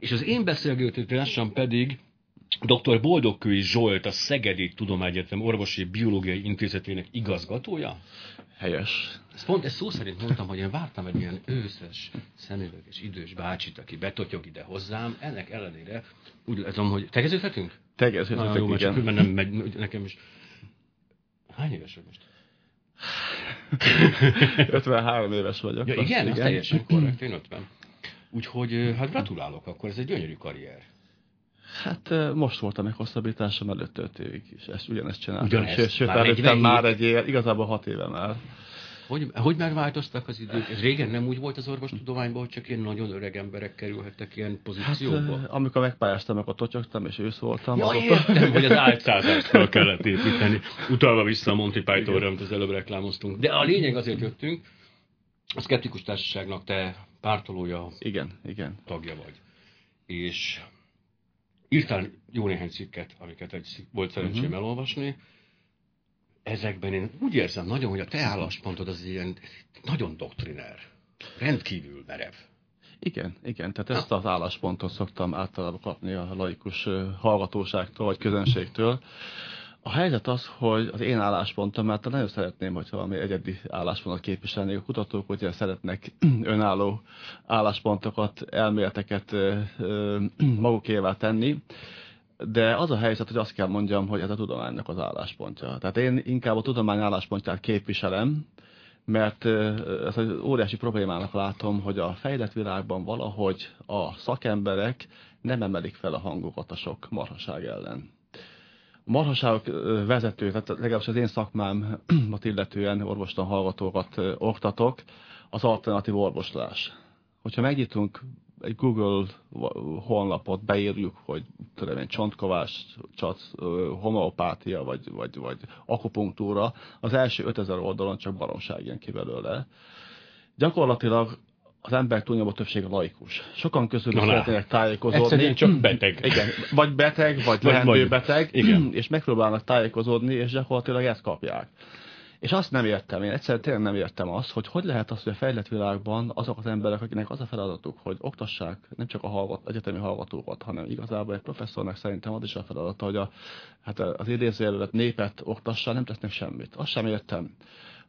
És az én beszélgető társam pedig dr. Boldogkői Zsolt, a Szegedi Tudományegyetem Orvosi Biológiai Intézetének igazgatója. Helyes. Ezt pont ezt szó szerint mondtam, hogy én vártam egy ilyen őszes, szemüveges, idős bácsit, aki betotyog ide hozzám. Ennek ellenére úgy látom, hogy tegeződhetünk? Tegeződhetünk, jó, mert igen. csak nem megy nekem is. Hány éves vagy most? 53 éves vagyok. Ja, igen, az teljesen korrekt, én 50. Úgyhogy hát gratulálok, akkor ez egy gyönyörű karrier. Hát most voltam egy hosszabbításom előtt 5 évig is. Ezt, ugyanezt csináltam. Ugyanezt? Sőt, sőt Már 47? már egy év, igazából 6 éve már. Hogy, hogy már változtak az idők? Ez régen nem úgy volt az orvostudományban, hogy csak ilyen nagyon öreg emberek kerülhettek ilyen Hát, pozícióba? ö, amikor megpályáztam, akkor totyogtam, és ősz voltam. Ja, azóta- értem, hogy az álcázástól kellett építeni. Utalva vissza a Monty Pythonra, amit az előbb reklámoztunk. De a lényeg azért jöttünk, a Skeptikus Társaságnak te pártolója, Igen, igen. tagja vagy. És írtál jó néhány cikket, amiket egy volt szerencsém Mhm. elolvasni. Ezekben én úgy érzem nagyon, hogy a te álláspontod az ilyen nagyon doktriner, rendkívül merev. Igen, igen, tehát ezt az álláspontot szoktam általában kapni a laikus hallgatóságtól, vagy közönségtől. A helyzet az, hogy az én álláspontom, mert nagyon szeretném, hogyha valami egyedi álláspontot képviselnék. A kutatók ugye szeretnek önálló álláspontokat, elméleteket magukévá tenni, de az a helyzet, hogy azt kell mondjam, hogy ez a tudománynak az álláspontja. Tehát én inkább a tudomány álláspontját képviselem, mert ö, ez egy óriási problémának látom, hogy a fejlett világban valahogy a szakemberek nem emelik fel a hangokat a sok marhaság ellen. A marhaságok ö, vezető, tehát legalábbis az én szakmámat illetően orvostan hallgatókat oktatok, az alternatív orvoslás. Hogyha megnyitunk egy Google honlapot, beírjuk, hogy tudom én, csontkovás, csac, ö, homeopátia, vagy, vagy, vagy akupunktúra, az első 5000 oldalon csak baromság jön ki belőle. Gyakorlatilag az emberek túlnyomó többsége laikus. Sokan közülük Na, szeretnének tájékozódni. Egyszerűen csak beteg. Igen, vagy beteg, vagy vagy- beteg, igen. és megpróbálnak tájékozódni, és gyakorlatilag ezt kapják. És azt nem értem, én egyszerűen tényleg nem értem azt, hogy hogy lehet az, hogy a fejlett világban azok az emberek, akiknek az a feladatuk, hogy oktassák nem csak a hallgat, egyetemi hallgatókat, hanem igazából egy professzornak szerintem az is a feladata, hogy a, hát az idézőjelölet népet oktassa, nem tesznek semmit. Azt sem értem,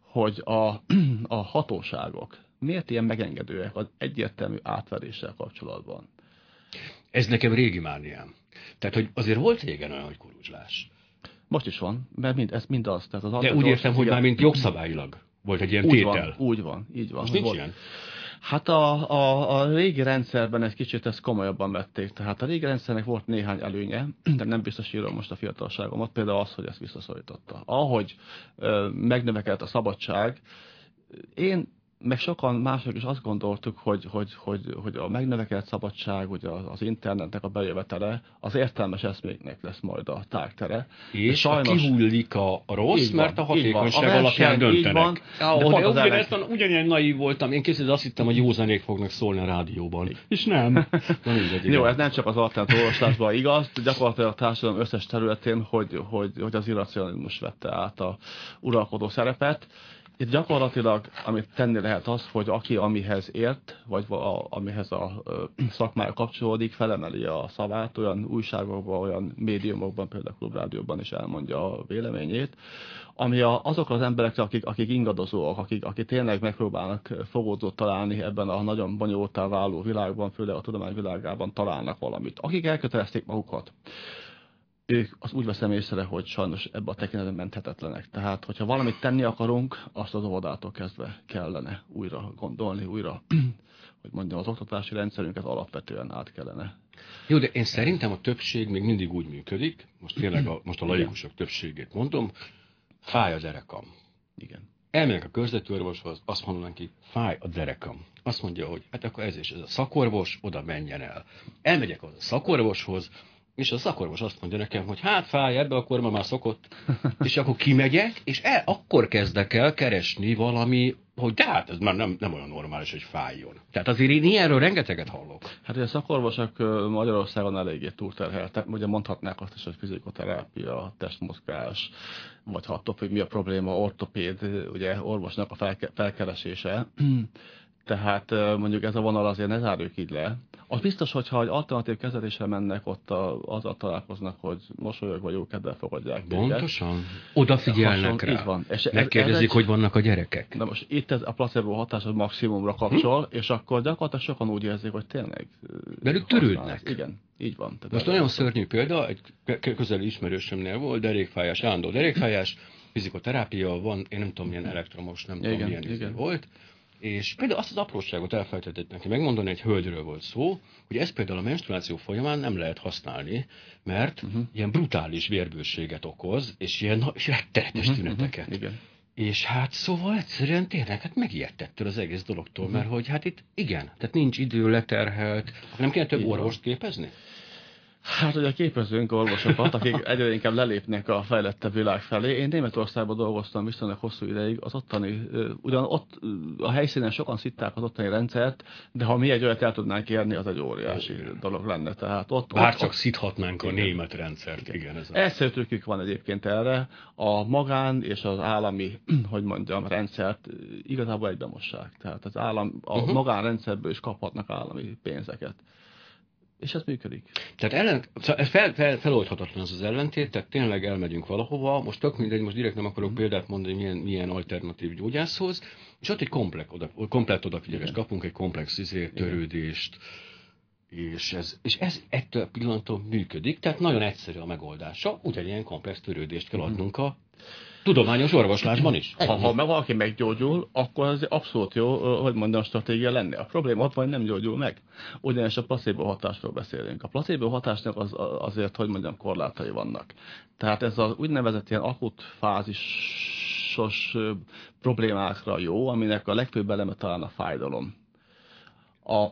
hogy a, a hatóságok miért ilyen megengedőek az egyértelmű átveréssel kapcsolatban. Ez nekem régi mániám. Tehát, hogy azért volt régen olyan, hogy kuruzslás. Most is van, mert mind, ez mind az. Tehát az De úgy értem, hogy már mint jogszabályilag volt egy ilyen úgy tétel. van, úgy van, így van. Most nincs volt- ilyen. Hát a, a, a régi rendszerben egy kicsit ezt komolyabban vették. Tehát a régi rendszernek volt néhány előnye, de nem biztos írom most a fiatalságomat, például az, hogy ezt visszaszorította. Ahogy ö, megnövekedett a szabadság, én meg sokan mások is azt gondoltuk, hogy, hogy, hogy, hogy a megnövekedett szabadság, ugye az internetnek a bejövetele, az értelmes eszméknek lesz majd a tártere. És Sajnos- Sajnos... kihullik a, rossz, van, mert a így van. hatékonyság A alapján döntenek. van, de de pont az ugyanezt, ellen- ugyanilyen naív voltam. Én képzeld, azt hittem, hogy józanék fognak szólni a rádióban. És nem. Na mindegy, Jó, ez nem csak az alternatív olvasásban igaz, de gyakorlatilag a társadalom összes területén, hogy, hogy, hogy az irracionalizmus vette át a uralkodó szerepet. Itt gyakorlatilag, amit tenni lehet az, hogy aki amihez ért, vagy a, amihez a ö, szakmája kapcsolódik, felemeli a szavát, olyan újságokban, olyan médiumokban, például klubrádióban is elmondja a véleményét, ami a, azok az emberek, akik, akik ingadozóak, akik, akik tényleg megpróbálnak fogódót találni ebben a nagyon bonyolultá váló világban, főleg a tudomány világában találnak valamit. Akik elkötelezték magukat, ők azt úgy veszem észre, hogy sajnos ebbe a tekintetben menthetetlenek. Tehát, hogyha valamit tenni akarunk, azt az óvodától kezdve kellene újra gondolni, újra, hogy mondjam, az oktatási rendszerünket alapvetően át kellene. Jó, de én szerintem a többség még mindig úgy működik, most tényleg a, most a laikusok többségét mondom, fáj a derekam. Igen. Elmegyek a körzetőorvoshoz, azt mondom neki, fáj a derekam. Azt mondja, hogy hát akkor ez is ez a szakorvos, oda menjen el. Elmegyek az a szakorvoshoz, és a szakorvos azt mondja nekem, hogy hát fáj, ebbe a korma már szokott. És akkor kimegyek, és el, akkor kezdek el keresni valami, hogy de hát ez már nem, nem olyan normális, hogy fájjon. Tehát azért én ilyenről rengeteget hallok. Hát ugye a szakorvosok Magyarországon eléggé túlterheltek. Ugye mondhatnák azt is, hogy fizikoterápia, testmozgás, vagy ha attól függ, mi a probléma, ortopéd, ugye orvosnak a felke- felkeresése. Tehát mondjuk ez a vonal azért ne zárjuk így le. Az biztos, hogyha egy alternatív kezeléssel mennek, ott a, azzal találkoznak, hogy mosolyog vagy jó kedvel fogadják. Pontosan. Odafigyelnek rá. Így van. És Megkérdezik, ez, hogy vannak a gyerekek. Na most itt ez a placebo hatás az maximumra kapcsol, hm? és akkor gyakorlatilag sokan úgy érzik, hogy tényleg... Velük törődnek. Igen, így van. Tehát most nagyon szörnyű példa, egy közeli ismerősömnél volt, derékfájás, állandó derékfájás, fizikoterápia, van, én nem tudom, milyen elektromos, nem igen, tudom, milyen izé igen. volt, és például azt az apróságot elfelejtetett neki megmondani, egy hölgyről volt szó, hogy ezt például a menstruáció folyamán nem lehet használni, mert uh-huh. ilyen brutális vérbőséget okoz, és ilyen rettenetes uh-huh, tüneteket. Uh-huh, igen. És hát szóval egyszerűen tényleg hát megijedtettől az egész dologtól, uh-huh. mert hogy hát itt igen, tehát nincs idő leterhelt, nem kell több orvost képezni? Hát ugye képezőnk orvosokat, akik egyre inkább lelépnek a fejlettebb világ felé. Én Németországban dolgoztam viszonylag hosszú ideig, az ottani, ugyan ott a helyszínen sokan szitták az ottani rendszert, de ha mi egy olyat el tudnánk érni, az egy óriási dolog lenne. Tehát ott, Bár ott, csak szithatnánk a német rendszert, igen. igen ez Egyszerűtőkük van egyébként erre. A magán és az állami, hogy mondjam, rendszert igazából egybemossák. Tehát az állam, a uh-huh. magánrendszerből is kaphatnak állami pénzeket. És ez működik. Tehát ellen, szóval fel, fel, feloldhatatlan az az ellentét, tehát tényleg elmegyünk valahova, most tök mindegy, most direkt nem akarok mm. példát mondani, milyen, milyen alternatív gyógyászhoz, és ott egy komplet, oda, komplet odafigyelést kapunk, egy komplex izé, törődést, és ez, és ez ettől pillanattól működik, tehát nagyon egyszerű a megoldása, ugyanilyen komplex törődést kell mhm. adnunk a Tudományos orvoslásban is. Ha, ha meg valaki meggyógyul, akkor az abszolút jó, hogy mondjam, stratégia lenne. A probléma ott van, hogy nem gyógyul meg. Ugyanis a placebo hatásról beszélünk. A placebo hatásnak az, azért, hogy mondjam, korlátai vannak. Tehát ez az úgynevezett ilyen akut fázisos problémákra jó, aminek a legfőbb eleme talán a fájdalom. A,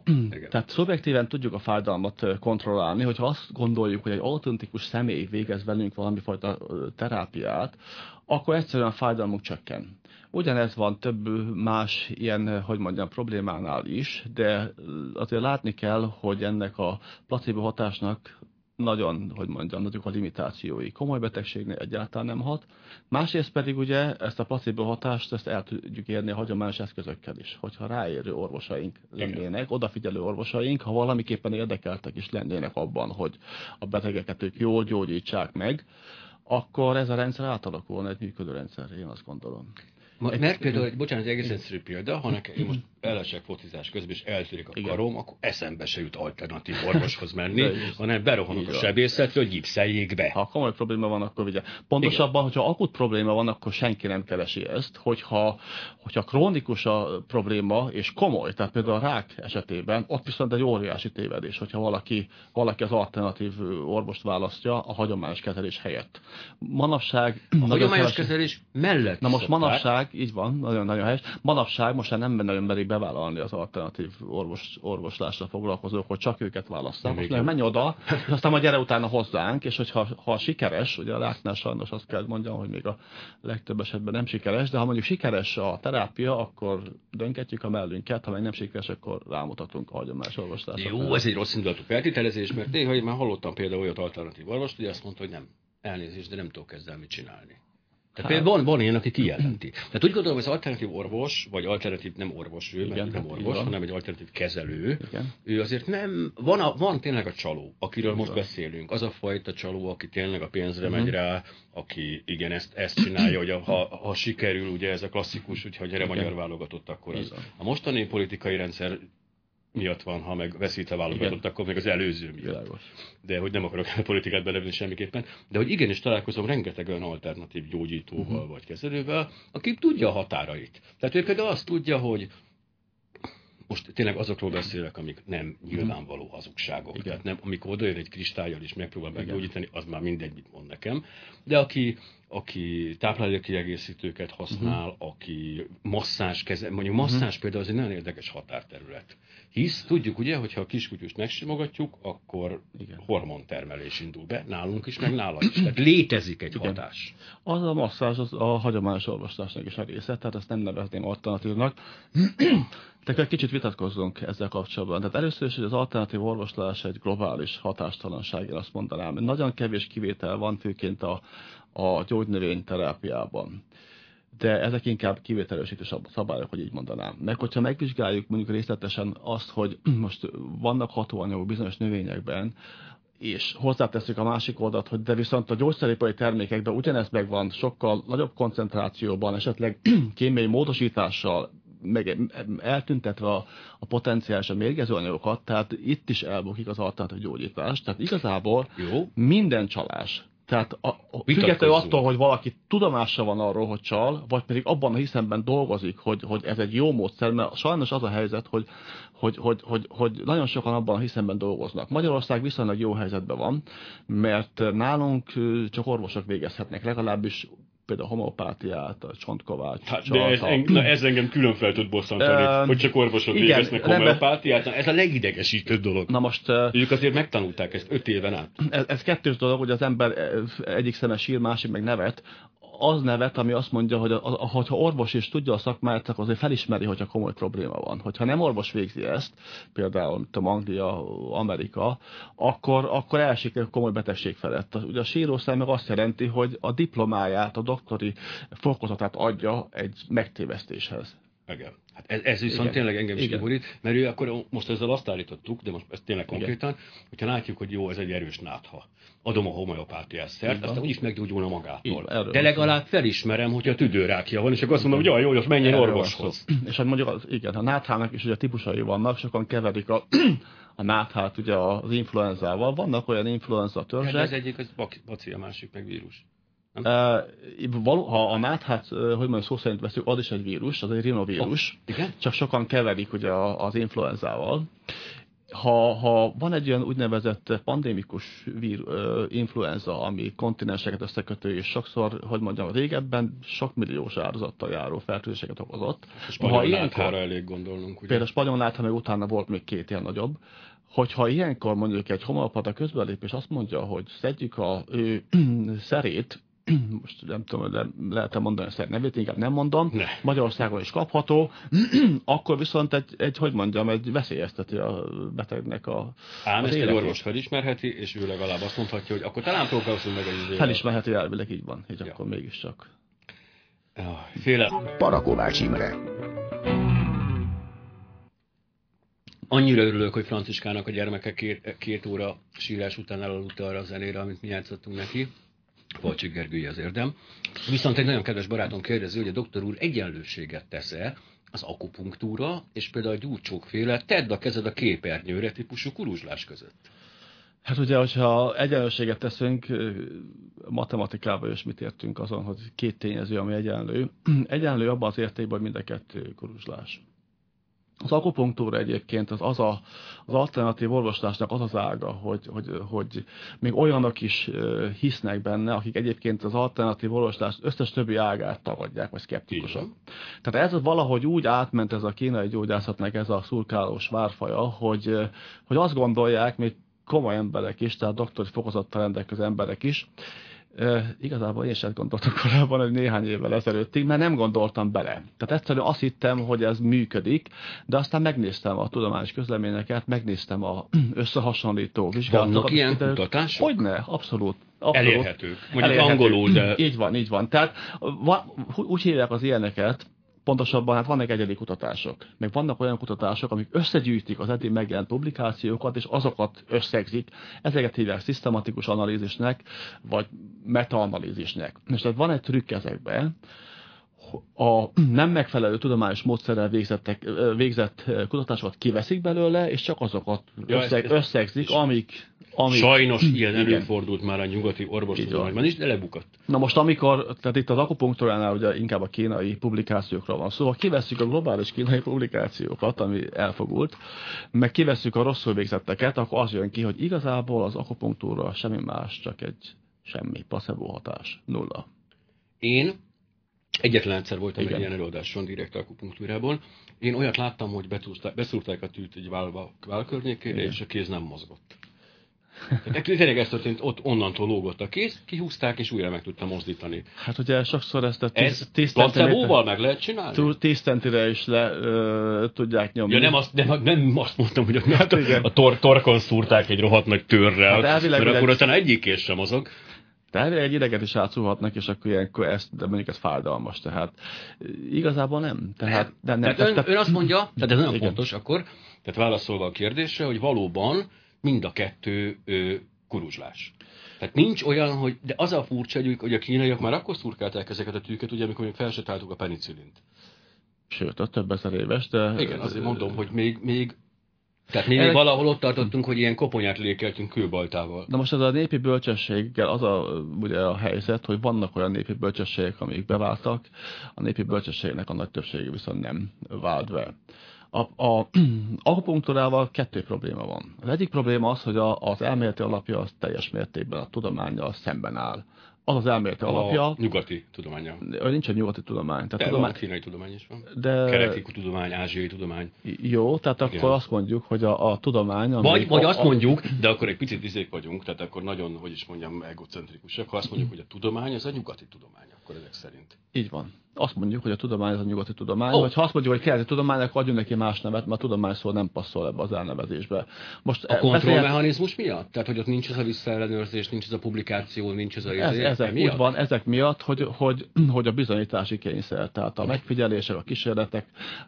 tehát szubjektíven tudjuk a fájdalmat kontrollálni, hogyha azt gondoljuk, hogy egy autentikus személy végez velünk valami fajta terápiát, akkor egyszerűen a fájdalmunk csökken. Ugyanez van több más ilyen, hogy mondjam, problémánál is, de azért látni kell, hogy ennek a placebo hatásnak nagyon, hogy mondjam, nagyok a limitációi. Komoly betegségnél egyáltalán nem hat. Másrészt pedig ugye ezt a placebo hatást ezt el tudjuk érni a hagyományos eszközökkel is. Hogyha ráérő orvosaink lennének, Igen. odafigyelő orvosaink, ha valamiképpen érdekeltek is lennének abban, hogy a betegeket ők jól gyógyítsák meg, akkor ez a rendszer átalakulna egy működő rendszer, én azt gondolom. Mert például, egy, bocsánat, egy egész egyszerű példa, ha nekem én most elesek focizás közben, és eltörik a Igen. karom, akkor eszembe se jut alternatív orvoshoz menni, hanem berohanok a sebészetre, hogy gipszeljék be. Ha komoly probléma van, akkor ugye. Pontosabban, Igen. hogyha akut probléma van, akkor senki nem keresi ezt. Hogyha, hogyha krónikus a probléma, és komoly, tehát például a rák esetében, ott viszont egy óriási tévedés, hogyha valaki, valaki az alternatív orvost választja a hagyományos kezelés helyett. Manapság... A hagyományos kezelés mellett. Na most manapság, így van, nagyon-nagyon helyes. Manapság most már nem nagyon merik bevállalni az alternatív orvos, orvoslásra foglalkozók, hogy csak őket választanak. Most nem, menj oda, és aztán majd gyere utána hozzánk, és hogyha ha sikeres, ugye a ráknál sajnos azt kell mondjam, hogy még a legtöbb esetben nem sikeres, de ha mondjuk sikeres a terápia, akkor dönketjük a mellünket, ha meg nem sikeres, akkor rámutatunk a hagyományos orvoslásra. Jó, ez egy rossz indulatú feltételezés, mert néha én már hallottam például olyat alternatív orvost, hogy azt mondta, hogy nem, elnézést, de nem tudok ezzel mit csinálni. Tehát például van, van ilyen, aki kijelenti. Tehát úgy gondolom, hogy az alternatív orvos, vagy alternatív nem orvos ő, mert nem orvos, hanem egy alternatív kezelő, Igen. ő azért nem, van, a, van tényleg a csaló, akiről most beszélünk. Az a fajta csaló, aki tényleg a pénzre uh-huh. megy rá, aki igen, ezt, ezt csinálja, hogy a, ha, ha sikerül, ugye ez a klasszikus, hogyha gyere magyar válogatott, akkor az. A mostani politikai rendszer miatt van, ha meg veszít a válogatott, akkor még az előző miatt. Világos. De hogy nem akarok a politikát belevni semmiképpen, de hogy igenis találkozom rengeteg olyan alternatív gyógyítóval uh-huh. vagy kezelővel, aki tudja a határait. Tehát ő például azt tudja, hogy most tényleg azokról beszélek, amik nem nyilvánvaló hazugságok. Igen. Tehát nem, amikor odajön egy kristályjal és megpróbál meggyógyítani, az már mindegy, mit mond nekem. De aki, aki táplálékkiegészítőket használ, uh-huh. aki masszás keze, mondjuk mhm. masszás uh-huh. például az egy nagyon érdekes határterület. Hisz tudjuk ugye, hogyha a kiskutyust megsimogatjuk, akkor Igen. hormontermelés indul be, nálunk is, meg nála is. Tehát létezik egy Igen. hatás. Az a masszázs az a hagyományos olvastásnak is a része, tehát ezt nem nevezném alternatívnak. De egy kicsit vitatkozzunk ezzel kapcsolatban. Tehát először is, hogy az alternatív orvoslás egy globális hatástalanság, én azt mondanám. Nagyon kevés kivétel van, főként a, a gyógynövényterápiában. de ezek inkább kivételősítő szabályok, hogy így mondanám. Meg hogyha megvizsgáljuk mondjuk részletesen azt, hogy most vannak hatóanyagok bizonyos növényekben, és hozzáteszük a másik oldalt, hogy de viszont a gyógyszeripari termékekben ugyanezt megvan sokkal nagyobb koncentrációban, esetleg kémiai módosítással, meg eltüntetve a, a potenciális a mérgező anyagokat, tehát itt is elbukik az alternatív gyógyítás. Tehát igazából Jó. minden csalás, tehát a, a függetlenül attól, hogy valaki tudomása van arról, hogy csal, vagy pedig abban a hiszemben dolgozik, hogy, hogy ez egy jó módszer, mert sajnos az a helyzet, hogy, hogy, hogy, hogy, hogy nagyon sokan abban a hiszemben dolgoznak. Magyarország viszonylag jó helyzetben van, mert nálunk csak orvosok végezhetnek, legalábbis például a homopátiát, a csontkovács. Hát, de ez, en, na, ez engem külön fel tud bosszantani, uh, hogy csak orvosok igen, végeznek homeopátiát. Na, ez a legidegesítőbb dolog. Na most... Uh, ők azért megtanulták ezt öt éven át. Ez, ez kettős dolog, hogy az ember egyik szeme sír, másik meg nevet az nevet, ami azt mondja, hogy a, a, hogyha orvos is tudja a szakmáját, akkor azért felismeri, hogyha komoly probléma van. Hogyha nem orvos végzi ezt, például tudom, Anglia, Amerika, akkor, akkor elsik egy komoly betegség felett. Ugye a sírószám meg azt jelenti, hogy a diplomáját, a doktori fokozatát adja egy megtévesztéshez. Igen. Hát ez, ez viszont Igen. tényleg engem is kiborít, mert ő akkor most ezzel azt állítottuk, de most ez tényleg konkrétan, Igen. hogyha látjuk, hogy jó, ez egy erős nátha. Adom a homeopátiás szert, aztán úgyis meggyógyulna magától. Igen, de legalább felismerem, hogyha tüdőrákja van, és akkor azt mondom, hogy jaj, jó, hogy menjen orvoshoz. És hogy mondjuk, az, igen, a náthának is ugye típusai vannak, sokan keverik a a náthát ugye az influenzával. Vannak olyan influenza törzsek. Ez egyik az baci, a másik meg vírus. Uh, ha a náthát, hogy mondjam, szó szerint veszünk, az is egy vírus, az egy rinovírus. Oh, igen? Csak sokan keverik ugye az influenzával. Ha, ha van egy olyan úgynevezett pandémikus vír, uh, influenza, ami kontinenseket összekötő, és sokszor, hogy mondjam, régebben sok milliós áldozattal járó fertőzéseket okozott. A spanyol náthára elég gondolnunk. Ugye? Például a spanyol nátha, meg utána volt még két ilyen nagyobb hogyha ilyenkor mondjuk egy homeopata közbelép, és azt mondja, hogy szedjük a ő szerét, most nem tudom, de lehet-e mondani a szer nevét, inkább nem mondom, ne. Magyarországon is kapható, akkor viszont egy, egy, hogy mondjam, egy veszélyezteti a betegnek a Ám ezt egy orvos felismerheti, és ő legalább azt mondhatja, hogy akkor talán próbálkozunk meg egy Felismerheti elvileg, így van, hogy ja. akkor mégiscsak. Féle. Parakovács Imre. Annyira örülök, hogy Franciskának a gyermeke két, két óra sírás után elaludt arra a zenére, amit mi játszottunk neki. Falcsik Gergői az érdem. Viszont egy nagyon kedves barátom kérdezi, hogy a doktor úr egyenlőséget tesz-e az akupunktúra és például a gyúrcsókféle tedd a kezed a képernyőre típusú kuruzslás között. Hát ugye, hogyha egyenlőséget teszünk, matematikában is mit értünk azon, hogy két tényező, ami egyenlő. Egyenlő abban az értékben, hogy mind a kettő kuruzslás. Az akupunktúra egyébként az, az a, az alternatív orvoslásnak az az ága, hogy, hogy, hogy még olyanok is hisznek benne, akik egyébként az alternatív orvoslás összes többi ágát tagadják, vagy szkeptikusak. Tehát ez valahogy úgy átment ez a kínai gyógyászatnak ez a szurkálós várfaja, hogy, hogy azt gondolják, még komoly emberek is, tehát doktori fokozattal rendelkező emberek is, E, igazából én sem gondoltam korábban, hogy néhány évvel ezelőttig, mert nem gondoltam bele. Tehát egyszerűen azt hittem, hogy ez működik, de aztán megnéztem a tudományos közleményeket, megnéztem a összehasonlító vizsgálatokat. Vannak ilyen kutatások? Hogyne, abszolút. abszolút. Elérhetők. Mondjuk elérhetők. angolul, de... Így van, így van. Tehát úgy hívják az ilyeneket, Pontosabban hát vannak egyedi kutatások, meg vannak olyan kutatások, amik összegyűjtik az eddig megjelent publikációkat, és azokat összegzik. Ezeket hívják szisztematikus analízisnek, vagy metaanalízisnek. És tehát van egy trükk ezekben, a nem megfelelő tudományos módszerrel végzettek, végzett kutatásokat kiveszik belőle, és csak azokat összeg, összegzik, amik ami, Sajnos ilyen igen. előfordult már a nyugati orvostudományban is, de lebukott. Na most amikor, tehát itt az akupunktúránál ugye inkább a kínai publikációkra van szó, szóval ha kivesszük a globális kínai publikációkat, ami elfogult, meg kivesszük a rosszul végzetteket, akkor az jön ki, hogy igazából az akupunktúra semmi más, csak egy semmi, placebo hatás, nulla. Én Egyetlen egyszer voltam Igen. egy ilyen előadáson direkt akupunktúrából. Én olyat láttam, hogy beszúrták a tűt egy válba, vál környékére, és a kéz nem mozgott. Tehát tényleg ez történt, ott onnantól lógott a kéz, kihúzták, és újra meg tudta mozdítani. Hát ugye sokszor ezt a tíz, tíz placebóval meg lehet csinálni? Tíz centire is le ö, tudják nyomni. Ja, nem azt, nem, nem azt mondtam, hogy a, hát a, a tor, torkon szúrták egy rohadt nagy törrel, hát mert akkor aztán egyik kéz sem mozog. Tehát egy ideget is átszúhatnak, és akkor ilyenkor ezt, de mondjuk ez fájdalmas, tehát igazából nem. Tehát, de nem. Tehát ön, tehát, ön azt mondja, tehát ez nagyon igen. fontos akkor, tehát válaszolva a kérdésre, hogy valóban mind a kettő ö, kuruzslás. Tehát nincs olyan, hogy, de az a furcsa, hogy a kínaiak már akkor szurkálták ezeket a tűket, ugye, amikor még felsetáltuk a penicillint. Sőt, a több ezer éves, de... Igen, azért mondom, hogy még, még tehát mi még valahol ott tartottunk, hogy ilyen koponyát lékeltünk kőbaltával. Na most ez a népi bölcsességgel az a, ugye a helyzet, hogy vannak olyan népi bölcsességek, amik beváltak, a népi bölcsességnek a nagy többsége viszont nem vált be. A, a akupunktúrával kettő probléma van. Az egyik probléma az, hogy a, az elméleti alapja az teljes mértékben a tudományjal szemben áll az az elméleti alapja. nyugati tudománya. Nincs egy nyugati tudomány. Tehát de tudomány... kínai tudomány is van. De... Keleti tudomány, ázsiai tudomány. Jó, tehát Igen. akkor azt mondjuk, hogy a, a tudomány... Vagy, vagy a, azt mondjuk, de akkor egy picit izék vagyunk, tehát akkor nagyon, hogy is mondjam, egocentrikusak, ha azt mondjuk, hogy a tudomány, az a nyugati tudomány, akkor ezek szerint. Így van azt mondjuk, hogy a tudomány az a nyugati tudomány, oh. vagy ha azt mondjuk, hogy keleti tudomány, akkor adjunk neki más nevet, mert a tudomány szó nem passzol ebbe az elnevezésbe. Most a kontrollmechanizmus miatt? Tehát, hogy ott nincs ez a visszaellenőrzés, nincs ez a publikáció, nincs ez a ez, ezek, miatt? Úgy van, ezek miatt, hogy, hogy, hogy a bizonyítási kényszer, tehát a megfigyelések, a kísérletek,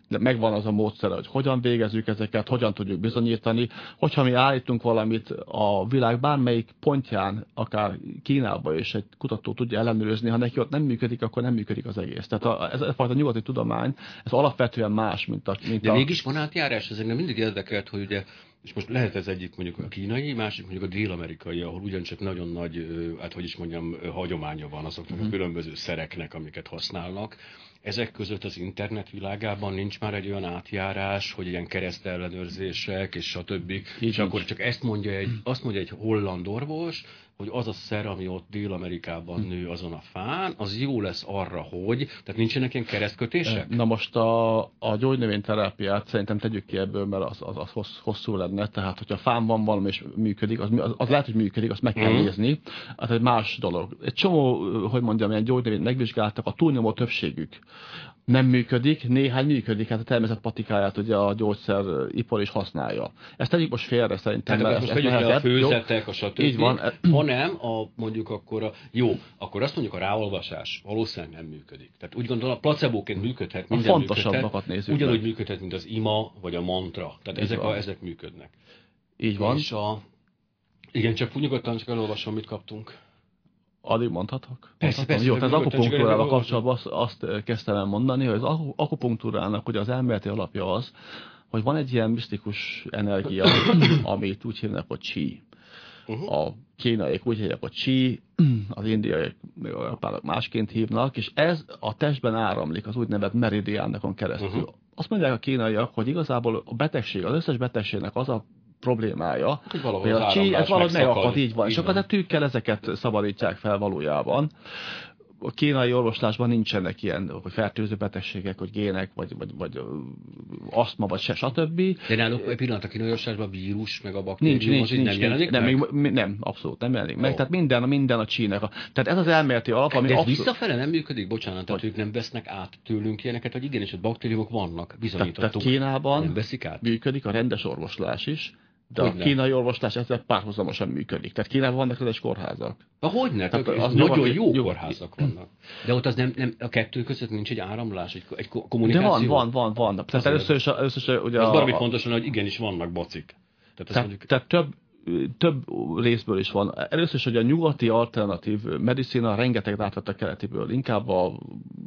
de megvan az a módszer, hogy hogyan végezzük ezeket, hogyan tudjuk bizonyítani, hogyha mi állítunk valamit a világ bármelyik pontján, akár Kínában is egy kutató tudja ellenőrizni, ha neki ott nem működik, akkor nem működik az egész. Tehát tehát a, ez a fajta nyugati tudomány, ez alapvetően más, mint a... Mint De a... mégis van átjárás, ez engem mindig érdekelt, hogy ugye és most lehet ez egyik mondjuk a kínai, másik mondjuk a dél-amerikai, ahol ugyancsak nagyon nagy, hát hogy is mondjam, hagyománya van azoknak a mhm. különböző szereknek, amiket használnak. Ezek között az internet világában nincs már egy olyan átjárás, hogy ilyen keresztellenőrzések és stb. Így és akkor csak ezt mondja egy, azt mondja egy holland orvos, hogy az a szer, ami ott Dél-Amerikában nő azon a fán, az jó lesz arra, hogy, tehát nincsenek ilyen keresztkötések? Na most a, a gyógynövényterápiát szerintem tegyük ki ebből, mert az, az, az hosszú lenne, tehát hogyha fán van valami és működik, az, az, az lehet, hogy működik, azt meg kell mm. nézni, az egy más dolog. Egy csomó, hogy mondjam, ilyen gyógynövényt megvizsgáltak, a túlnyomó többségük nem működik, néhány működik, hát a természet patikáját ugye a gyógyszeripar is használja. Ezt tegyük most félre szerintem. Tehát most vegyük a főzetek, a stb. Így van. Hanem a, mondjuk akkor a, jó, akkor azt mondjuk a ráolvasás valószínűleg nem működik. Tehát úgy gondolom, a placebóként működhet, minden a fontosabbakat nézzük Ugyanúgy meg. működhet, mint az ima, vagy a mantra. Tehát ezek, a, ezek működnek. Így van. És a, igen, csak nyugodtan csak elolvasom, mit kaptunk. Addig mondhatok? Persze, persze. Jó, tehát az akupunktúrával kapcsolatban azt, azt kezdtem el mondani, hogy az akupunktúrának hogy az elméleti alapja az, hogy van egy ilyen misztikus energia, amit úgy hívnak, hogy chi. Uh-huh. A kínaiak úgy hívják, hogy chi, az indiaiak másként hívnak, és ez a testben áramlik az úgynevezett meridiánokon keresztül. Uh-huh. Azt mondják a kínaiak, hogy igazából a betegség, az összes betegségnek az a problémája. Hogy valahogy a csí, ez valahogy megakad, így van. Így és akkor a tűkkel ezeket szabadítják fel valójában. A kínai orvoslásban nincsenek ilyen hogy fertőző betegségek, hogy gének, vagy, vagy, vagy asztma, vagy se, stb. De náluk egy pillanat a kínai orvoslásban vírus, meg a baktérium, nincs, nincs, nem jelenik nem, meg? Még, nem, abszolút nem jelenik oh. meg. Tehát minden, minden a csínek. Tehát ez az elméleti alap, ami De ez abszolút... visszafele nem működik, bocsánat, tehát ők nem vesznek át tőlünk ilyeneket, hogy igenis, hogy baktériumok vannak, bizonyítottuk. Tehát, tehát Kínában nem veszik át. működik a rendes orvoslás is, de a kínai orvoslás ezzel párhuzamosan működik. Tehát Kínában vannak rendes kórházak. A hogyne? Tehát az nagyon jó jó kórházak vannak. De ott az nem, nem, a kettő között nincs egy áramlás, egy, egy kommunikáció? De van, van, van, van. Tehát először is, először is ugye... Ez a, fontosan, hogy igenis vannak bacik. Tehát, tehát, mondjuk... tehát több, több részből is van. Először is, hogy a nyugati alternatív medicina rengeteg átvett a keletiből. Inkább a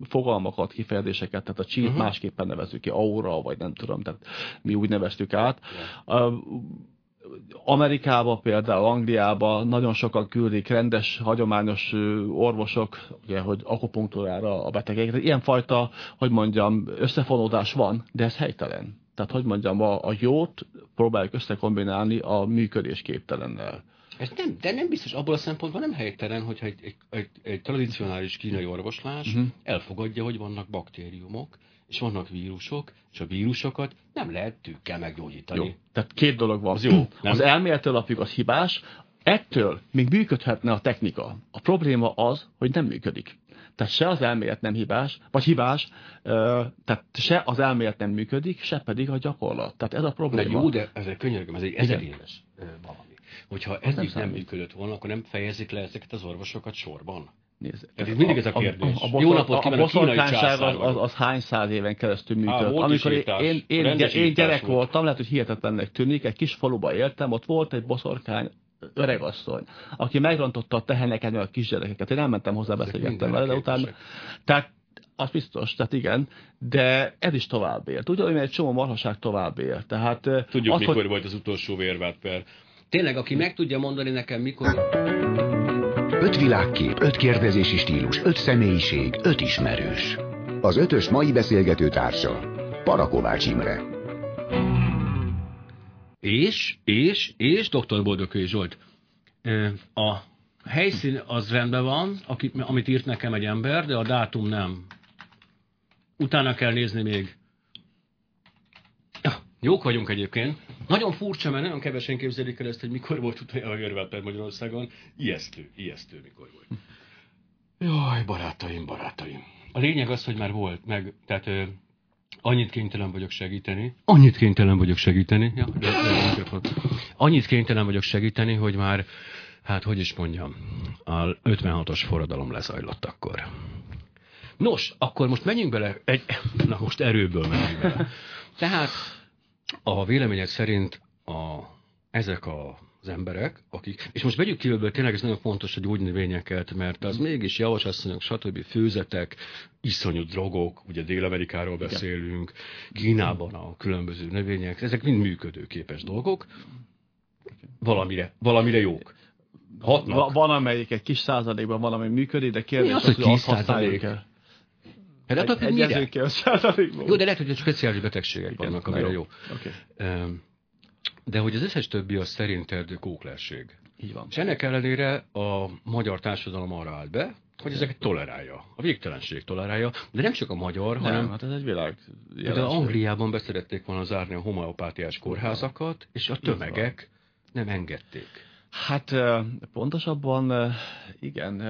fogalmakat, kifejezéseket, tehát a csít uh-huh. másképpen nevezük ki, aura, vagy nem tudom, tehát mi úgy neveztük át. Yeah. Amerikába például, Angliába nagyon sokan küldik rendes, hagyományos orvosok, ugye, hogy akupunktúrára a betegeket. Ilyenfajta, hogy mondjam, összefonódás van, de ez helytelen. Tehát, hogy mondjam, a, a jót próbáljuk összekombinálni a működésképtelennel. Ez nem, de nem biztos, abból a szempontból nem helytelen, hogyha egy, egy, egy, egy tradicionális kínai orvoslás uh-huh. elfogadja, hogy vannak baktériumok, és vannak vírusok, és a vírusokat nem lehet tűkkel meggyógyítani. Jó. Tehát két dolog van. Az jó. Nem? Az elméleti alapjuk az hibás, ettől még működhetne a technika. A probléma az, hogy nem működik. Tehát se az elmélet nem hibás, vagy hibás, tehát se az elmélet nem működik, se pedig a gyakorlat. Tehát ez a probléma. De jó, de ez egy könyörgöm, ez egy ezer éves valami. hogyha ez nem, nem működött volna, akkor nem fejezik le ezeket az orvosokat sorban? Nézd, Ez itt mindig ez a kérdés. A, a, a, Jó napot a, a kívánok, kínai császár az, az, hány száz éven keresztül működött. Á, Amikor írtás. én, én, én, én gyerek volt. voltam, lehet, hogy hihetetlennek tűnik, egy kis faluba éltem, ott volt egy boszorkány öregasszony, aki megrontotta a teheneket, meg a kisgyerekeket. Én elmentem hozzá, beszélgettem vele, de utána... Tehát az biztos, tehát igen, de ez is tovább élt. Ugyanúgy, mert egy csomó marhaság tovább él. Tehát eh, Tudjuk, az, mikor hogy volt az utolsó vérvád per. Tényleg, aki meg tudja mondani nekem, mikor... Öt világkép, öt kérdezési stílus, öt személyiség, öt ismerős. Az ötös mai beszélgető társa, Parakovács Imre. És, és, és, dr. Boldogkői Zsolt, a helyszín az rendben van, amit írt nekem egy ember, de a dátum nem. Utána kell nézni még. Jók vagyunk egyébként. Nagyon furcsa, mert nagyon kevesen képzelik el ezt, hogy mikor volt utoljára a Görválper Magyarországon. Ijesztő, ijesztő mikor volt. Jaj, barátaim, barátaim. A lényeg az, hogy már volt, meg, tehát ö, annyit kénytelen vagyok segíteni. Annyit kénytelen vagyok segíteni. Ja, de, de, mikrofon. annyit kénytelen vagyok segíteni, hogy már, hát hogy is mondjam, a 56-os forradalom lezajlott akkor. Nos, akkor most menjünk bele, egy, na most erőből menjünk bele. Tehát a vélemények szerint a, ezek a, az emberek, akik, és most vegyük kívülből, tényleg ez nagyon fontos a gyógynövényeket, mert az mégis javasasszonyok, stb. főzetek, iszonyú drogok, ugye Dél-Amerikáról beszélünk, Kínában a különböző növények, ezek mind működőképes dolgok, valamire, valamire jók. Hatnak. va- van amelyik egy kis százalékban van, ami működik, de kérdés Mi az, hogy hogy kis azt használjuk százalék? el. Hát attól függ, Egyezünk mire? ki a százalékból. Jó, de lehet, hogy speciális betegségek Igen, vannak, na amire jó. jó. Öm, De hogy az összes többi az szerinted kóklerség. Így van. És ennek ellenére a magyar társadalom arra állt be, hogy ezeket tolerálja. A végtelenség tolerálja, de nem csak a magyar, Nem, hanem hát ez egy világ de jelenség. Angliában beszerették volna zárni a homeopátiás kórházakat, és a tömegek nem engedték. Hát pontosabban, igen,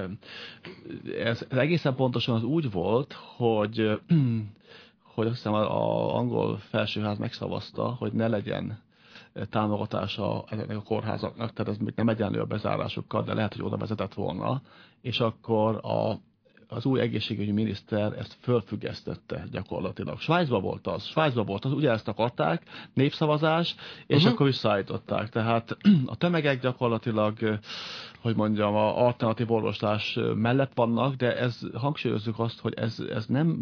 ez, ez egészen pontosan az úgy volt, hogy, hogy azt hiszem a, angol felsőház megszavazta, hogy ne legyen támogatása ezeknek a kórházaknak, tehát ez még nem egyenlő a bezárásukkal, de lehet, hogy oda vezetett volna, és akkor a az új egészségügyi miniszter ezt fölfüggesztette gyakorlatilag. Svájcban volt az, Svájcban volt az, ugye ezt akarták, népszavazás, és Mhm. akkor visszaállították. Tehát a tömegek gyakorlatilag, hogy mondjam, a alternatív orvoslás mellett vannak, de ez hangsúlyozzuk azt, hogy ez, ez nem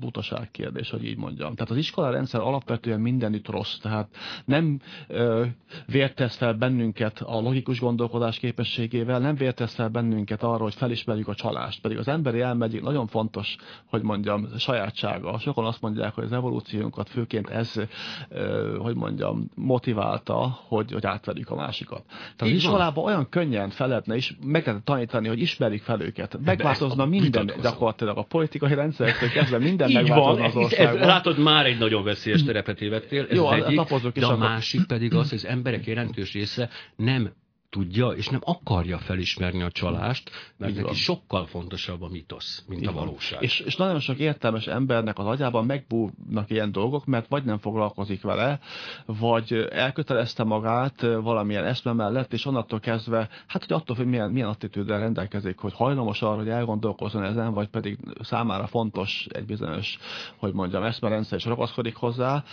butaság kérdés, hogy így mondjam. Tehát az iskola rendszer alapvetően mindenütt rossz, tehát nem ö, vértesz fel bennünket a logikus gondolkodás képességével, nem vértesz fel bennünket arra, hogy felismerjük a csalást. Pedig az emberi elme egyik nagyon fontos, hogy mondjam, sajátsága. Sokan azt mondják, hogy az evolúciónkat főként ez, ö, hogy mondjam, motiválta, hogy, hogy átverjük a másikat. Tehát az Így van. iskolában olyan könnyen fel lehetne is, meg lehet tanítani, hogy ismerjük fel őket. Megváltozna ezt minden, gyakorlatilag a politikai rendszertől kezdve minden Így van, megváltozna az ez, ez, országban. látod, már egy nagyon veszélyes terepet tévedtél. Ez Jó, az hát egyik, de a másik pedig az, hogy az emberek jelentős része nem tudja és nem akarja felismerni a csalást, mert Így neki sokkal fontosabb a mitosz, mint a Így van. valóság. És, és nagyon sok értelmes embernek az agyában megbúvnak ilyen dolgok, mert vagy nem foglalkozik vele, vagy elkötelezte magát valamilyen eszme mellett, és onnantól kezdve, hát hogy attól, hogy milyen, milyen attitűddel rendelkezik, hogy hajlamos arra, hogy elgondolkozzon ezen, vagy pedig számára fontos egy bizonyos, hogy mondjam, eszmerendszer, és ragaszkodik hozzá,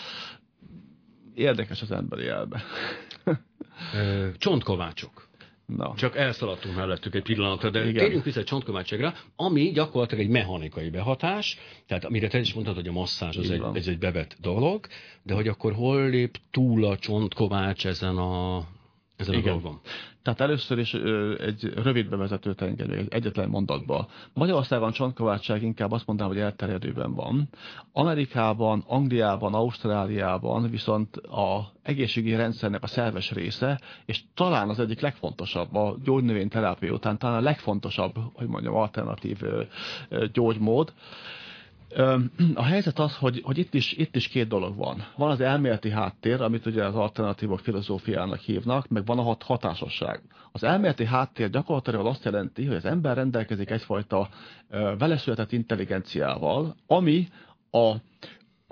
érdekes az emberi elbe. Ö, Csontkovácsok. Na. Csak elszaladtunk mellettük egy pillanatra, de Igen. Térjünk vissza a csontkovácságra, ami gyakorlatilag egy mechanikai behatás, tehát amire te is mondtad, hogy a masszázs az egy, ez egy bevett dolog, de hogy akkor hol lép túl a csontkovács ezen a, ezen a Igen. dolgon? Tehát először is ö, egy rövid bevezetőt egy egyetlen mondatba. Magyarországon csontkováltság inkább azt mondanám, hogy elterjedőben van. Amerikában, Angliában, Ausztráliában viszont a egészségügyi rendszernek a szerves része, és talán az egyik legfontosabb, a gyógynövényterápia után talán a legfontosabb, hogy mondjam, alternatív gyógymód. A helyzet az, hogy, hogy itt, is, itt is két dolog van. Van az elméleti háttér, amit ugye az alternatívok filozófiának hívnak, meg van a hat hatásosság. Az elméleti háttér gyakorlatilag azt jelenti, hogy az ember rendelkezik egyfajta veleszületett intelligenciával, ami a,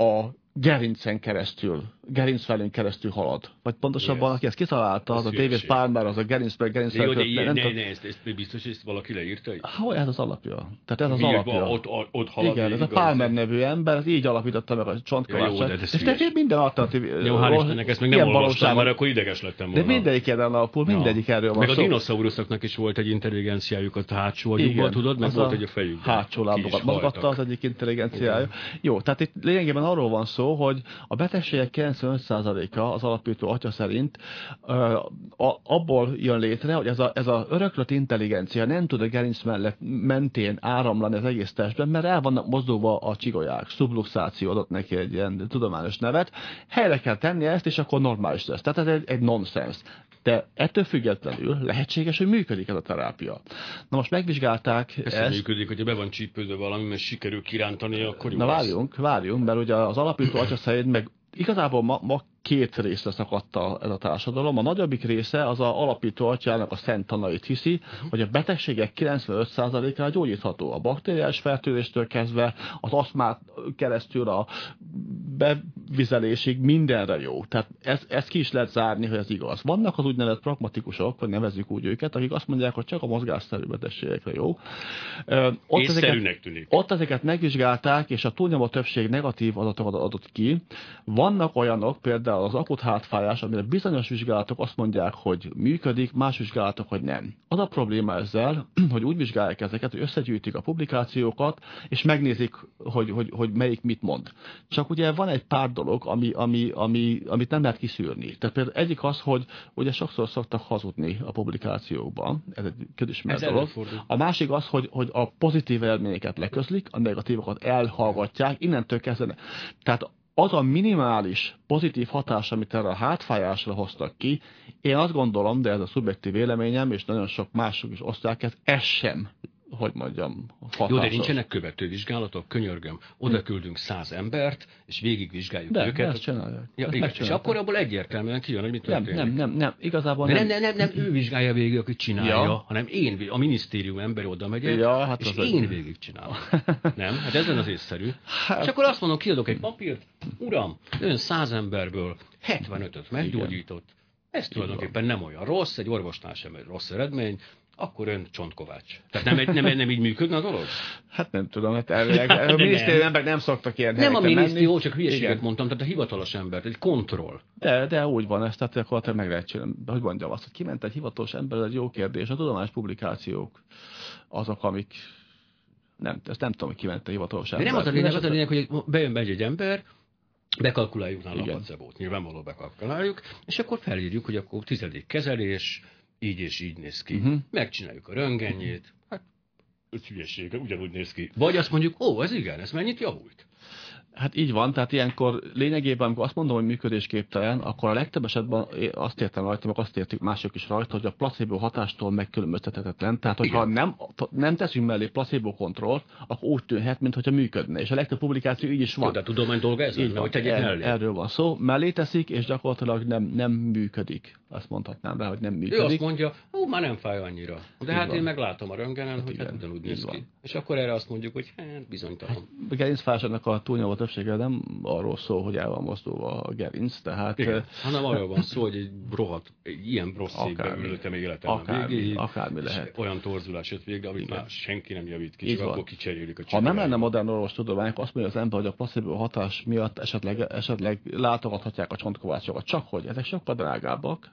a gerincen keresztül, gerincfelén keresztül halad. Vagy pontosabban, yes. aki ezt kitalálta, az, az a David Palmer, az a gerincben, gerincfelén. Jó, de ilyen, nem, ne, ne, ezt, ezt biztos, hogy ezt valaki leírta? Ha, ez az alapja. Tehát ez az Mi, alapja. Ott, ott, halad Igen, ez a Palmer nevű ember, ez így alapította meg a csontkovácsát. Ja, és te minden alternatív... Jó, hál' Istennek, ezt még nem olvastam, mert akkor ideges lettem volna. De mindegyik erre alapul, mindegyik erről van Meg a dinoszauruszoknak is volt egy intelligenciájuk a hátsó agyukban, tudod? Meg volt egy a fejükben. Hátsó lábokat mozgatta az egyik intelligenciája. Jó, tehát itt lényegében arról van szó, hogy a betegségek 95%-a az alapító atya szerint abból jön létre, hogy ez a, ez a öröklött intelligencia nem tud a gerinc mellett mentén áramlani az egész testben, mert el vannak mozdulva a csigolyák. Subluxáció adott neki egy ilyen tudományos nevet. Helyre kell tenni ezt, és akkor normális lesz. Tehát ez egy, egy nonsens. De ettől függetlenül lehetséges, hogy működik ez a terápia. Na most megvizsgálták ez ezt. működik, hogyha be van csípődve valami, mert sikerül kirántani, akkor Na várjunk, várjunk, mert ugye az alapító atya szerint meg igazából ma, ma két részre szakadta ez a társadalom. A nagyobbik része az a alapító atyának a szent tanait hiszi, hogy a betegségek 95%-ára gyógyítható. A baktériás fertőzéstől kezdve az aszmát keresztül a bevizelésig mindenre jó. Tehát ez, ez ki is lehet zárni, hogy ez igaz. Vannak az úgynevezett pragmatikusok, hogy nevezzük úgy őket, akik azt mondják, hogy csak a mozgásszerű betegségekre jó. Ott ezeket, tűnik. ott ezeket megvizsgálták, és a túlnyomó többség negatív adatokat adott ki. Vannak olyanok, például például az akut hátfájás, amire bizonyos vizsgálatok azt mondják, hogy működik, más vizsgálatok, hogy nem. Az a probléma ezzel, hogy úgy vizsgálják ezeket, hogy összegyűjtik a publikációkat, és megnézik, hogy, hogy, hogy melyik mit mond. Csak ugye van egy pár dolog, ami, ami, ami, amit nem lehet kiszűrni. Tehát például egyik az, hogy ugye sokszor szoktak hazudni a publikációkban, ez egy közismert dolog. A másik az, hogy, hogy a pozitív eredményeket leközlik, a negatívokat elhallgatják, innentől kezdve. Tehát az a minimális pozitív hatás, amit erre a hátfájásra hoztak ki, én azt gondolom, de ez a szubjektív véleményem, és nagyon sok mások is osztják ezt, ez sem hogy mondjam, hatásos. Jó, de nincsenek követővizsgálatok, könyörgöm. Oda küldünk száz embert, és végigvizsgáljuk de, őket. Ezt csinálják. Ja, igen. És akkor abból egyértelműen kijön, hogy mi történik. Nem, nem, nem, nem. igazából nem. Nem, nem, nem, nem, ő vizsgálja végig, aki csinálja, ja. hanem én, a minisztérium ember oda megyek, ja, hát és én egy... végig csinálom. nem? Hát ezen az észszerű. Hát... És akkor azt mondom, kiadok egy papírt, uram, ön száz emberből 75-öt meggyógyított, ez tulajdonképpen nem olyan rossz, egy orvosnál sem egy rossz eredmény, akkor ön csontkovács. Tehát nem, nem, nem így működne a dolog? Hát nem tudom, hát elvileg, a minisztérium emberek nem szoktak ilyen Nem a minisztérium, csak hülyeséget Igen. mondtam, tehát a hivatalos ember, egy kontroll. De, de úgy van ez, tehát akkor meg lehet csinálni. Hogy mondjam azt, hogy kiment egy hivatalos ember, ez egy jó kérdés. A tudományos publikációk azok, amik nem, ezt nem tudom, hogy kiment a hivatalos ember. De nem az a lényeg, az a lényeg, hogy bejön be egy, egy ember, bekalkuláljuk nála a placebót, nyilvánvalóan bekalkuláljuk, és akkor felírjuk, hogy akkor tizedik kezelés, így és így néz ki. Uh-huh. Megcsináljuk a röngenjét, hát ez hülyeség, ugyanúgy néz ki. Vagy azt mondjuk, ó, ez igen, ez mennyit javult? Hát így van, tehát ilyenkor lényegében, amikor azt mondom, hogy működésképtelen, akkor a legtöbb esetben azt értem rajta, meg azt értik mások is rajta, hogy a placebo hatástól megkülönböztethetetlen. Tehát, hogyha nem, nem teszünk mellé placebo kontrollt, akkor úgy tűnhet, mintha működne. És a legtöbb publikáció így is van. Jó, de a tudomány dolga ez, így van, hogy er, mellé. Erről van szó. Mellé teszik, és gyakorlatilag nem, nem működik. Azt mondhatnám rá, hogy nem működik. Ő azt mondja, ó, már nem fáj annyira. De így hát van. én meglátom a röngenen, hát hogy hát ugyanúgy néz ki. És akkor erre azt mondjuk, hogy hát bizonytalan. Hát, a túlnyomó többsége nem arról szól, hogy el van mozdulva a gerinc, tehát... Igen, hanem arról van szó, hogy egy rohadt, egy ilyen rossz székbe ültem életemben akármi, végéig, akármi lehet. olyan torzulás jött végre, amit Igen. már senki nem javít ki, csak akkor kicserélik a Ha nem lenne modern orvostudomány, azt mondja az ember, hogy a placebo hatás miatt esetleg, esetleg látogathatják a csontkovácsokat. Csak hogy ezek sokkal drágábbak,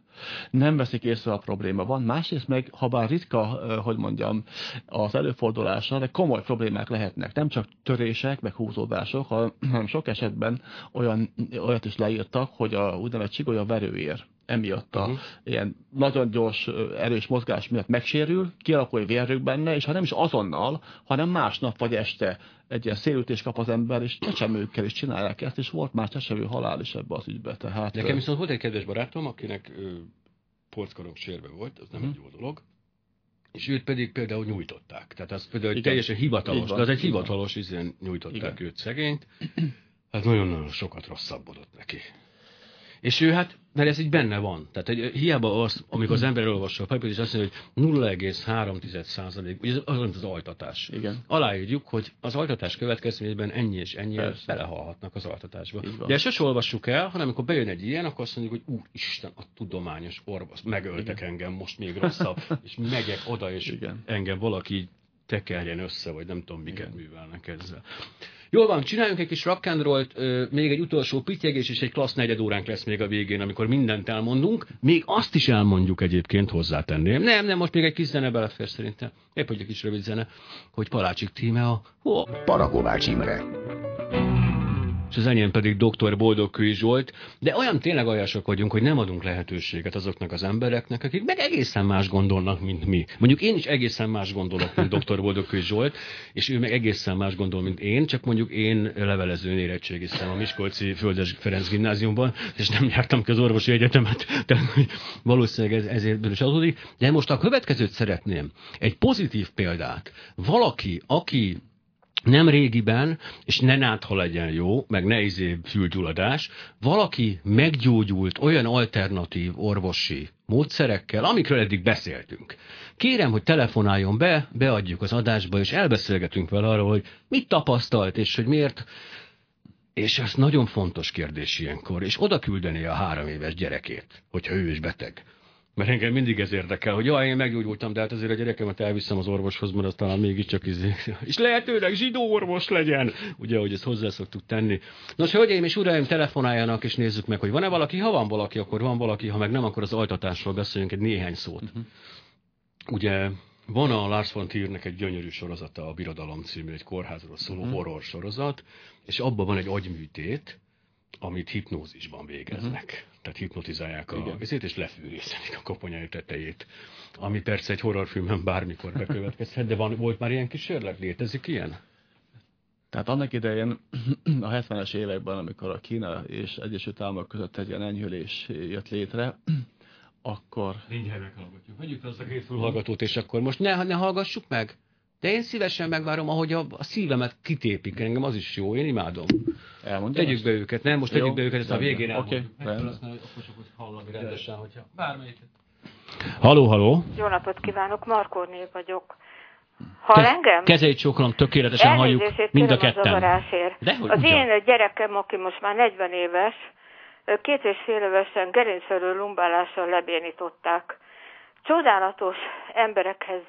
nem veszik észre a probléma van. Másrészt meg, ha bár ritka, hogy mondjam, az előfordulása, de komoly problémák lehetnek. Nem csak törések, meg húzódások, hanem sok esetben olyan, olyat is leírtak, hogy a úgynevezett csigolya verőér emiatt a uh-huh. ilyen nagyon gyors, erős mozgás miatt megsérül, kialakul vérrög benne, és ha nem is azonnal, hanem másnap vagy este egy ilyen szélütés kap az ember, és csecsemőkkel is csinálják ezt, és volt már csecsemő halál is ebbe az ügybe. Tehát, Nekem viszont volt egy kedves barátom, akinek polckarok sérve volt, az nem uh-huh. egy jó dolog, és őt pedig például nyújtották. Tehát az például Igen. teljesen hivatalos, van, de az egy hivatalos izén nyújtották Igen. őt szegényt. Hát nagyon-nagyon sokat rosszabbodott neki. És ő hát, mert ez így benne van. Tehát hogy hiába az, amikor az ember olvassa a papírt, és azt mondja, hogy 0,3 százalék, ugye az az altatás. Igen. Aláírjuk, hogy az altatás következményében ennyi és ennyi Persze. belehalhatnak az altatásba. De ezt sose olvassuk el, hanem amikor bejön egy ilyen, akkor azt mondjuk, hogy úristen, a tudományos orvos, megöltek Igen. engem, most még rosszabb, és megyek oda, és Igen. engem valaki tekerjen össze, vagy nem tudom, miket művelnek ezzel. Jól van, csináljunk egy kis rock and rollt, ö, még egy utolsó pittyegés, és egy klassz negyed óránk lesz még a végén, amikor mindent elmondunk. Még azt is elmondjuk egyébként, hozzátenném. Nem, nem, most még egy kis zene belefér szerintem. Épp, hogy egy kis rövid zene, hogy Palácsik tíme a... Ó, Parakovács Imre. És az enyém pedig dr. Boldogkői Zsolt, de olyan tényleg aljasok vagyunk, hogy nem adunk lehetőséget azoknak az embereknek, akik meg egészen más gondolnak, mint mi. Mondjuk én is egészen más gondolok, mint dr. Boldogkői Zsolt, és ő meg egészen más gondol, mint én, csak mondjuk én levelezőn érettségiztem a Miskolci Földes Ferenc gimnáziumban, és nem jártam ki az orvosi egyetemet, tehát valószínűleg ez, ezért is adódik. De most a következőt szeretném, egy pozitív példát. Valaki, aki nem régiben, és ne nátha legyen jó, meg ne izé fülgyulladás, valaki meggyógyult olyan alternatív orvosi módszerekkel, amikről eddig beszéltünk. Kérem, hogy telefonáljon be, beadjuk az adásba, és elbeszélgetünk vele arról, hogy mit tapasztalt, és hogy miért és ez nagyon fontos kérdés ilyenkor, és oda küldeni a három éves gyerekét, hogyha ő is beteg. Mert engem mindig ez érdekel, hogy jaj, én meggyógyultam, de hát azért a gyerekemet elviszem az orvoshoz, mert az talán mégiscsak izé. És lehetőleg zsidó orvos legyen, ugye, hogy ezt hozzá szoktuk tenni. Nos, hölgyeim és uraim, telefonáljanak, és nézzük meg, hogy van-e valaki. Ha van valaki, akkor van valaki, ha meg nem, akkor az altatásról beszéljünk egy néhány szót. Uh-huh. Ugye van a Lars von Triernek egy gyönyörű sorozata, a Birodalom című, egy kórházról szóló uh-huh. horror sorozat, és abban van egy agyműtét, amit hipnózisban végeznek. Uh-huh. Tehát hipnotizálják a vizét, és lefűrészelik a koponyai tetejét. Ami persze egy horrorfilmben bármikor bekövetkezhet, de van, volt már ilyen kísérlet? Létezik ilyen? Tehát annak idején a 70-es években, amikor a Kína és Egyesült Államok között egy ilyen enyhülés jött létre, akkor Mindjárt meghallgatjuk. Vegyük azt a két fülhallgatót, és akkor most ne, ne hallgassuk meg. De én szívesen megvárom, ahogy a, a szívemet kitépik. Engem az is jó, én imádom. Elmondjam Tegyük azt? be őket, nem? Most Jó, tegyük be őket, ezt a végén Oké, elmondjuk. Meg kell hogy hallani rendesen, hogyha bármelyiket. Haló, haló. Jó napot kívánok, Markóné vagyok. Hall engem? Kezeit csókolom, tökéletesen halljuk Elnézését mind a a ketten. zavarásért. Dehogy Az ugyan. én gyerekem, aki most már 40 éves, két és fél évesen gerincfelől lumbálással lebénították. Csodálatos emberekhez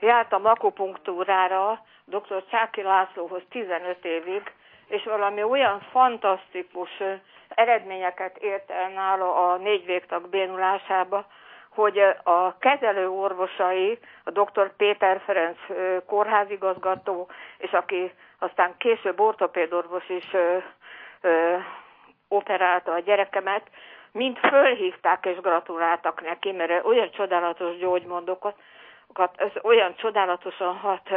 jártam akupunktúrára, dr. Csáki Lászlóhoz 15 évig, és valami olyan fantasztikus eredményeket ért el nála a négy végtag bénulásába, hogy a kezelő orvosai, a dr. Péter Ferenc kórházigazgató, és aki aztán később ortopédorvos is ö, ö, operálta a gyerekemet, mind fölhívták és gratuláltak neki, mert olyan csodálatos gyógymondokat, ez olyan csodálatosan hat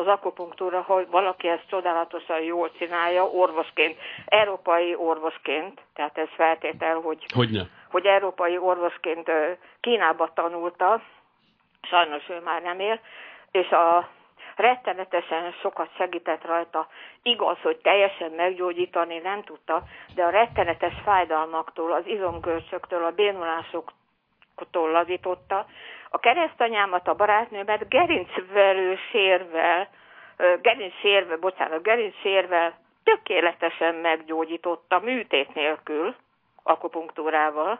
az akupunktúra, hogy valaki ezt csodálatosan jól csinálja, orvosként, európai orvosként, tehát ez feltétel, hogy Hogyne. hogy európai orvosként Kínába tanulta, sajnos ő már nem él, és a rettenetesen sokat segített rajta. Igaz, hogy teljesen meggyógyítani nem tudta, de a rettenetes fájdalmaktól, az izomgörcsöktől, a bénulásoktól lazította. A keresztanyámat, a barátnőmet gerincvelő sérvel, gerincsérve, bocsánat, gerincsérvel tökéletesen meggyógyította, műtét nélkül, akupunktúrával.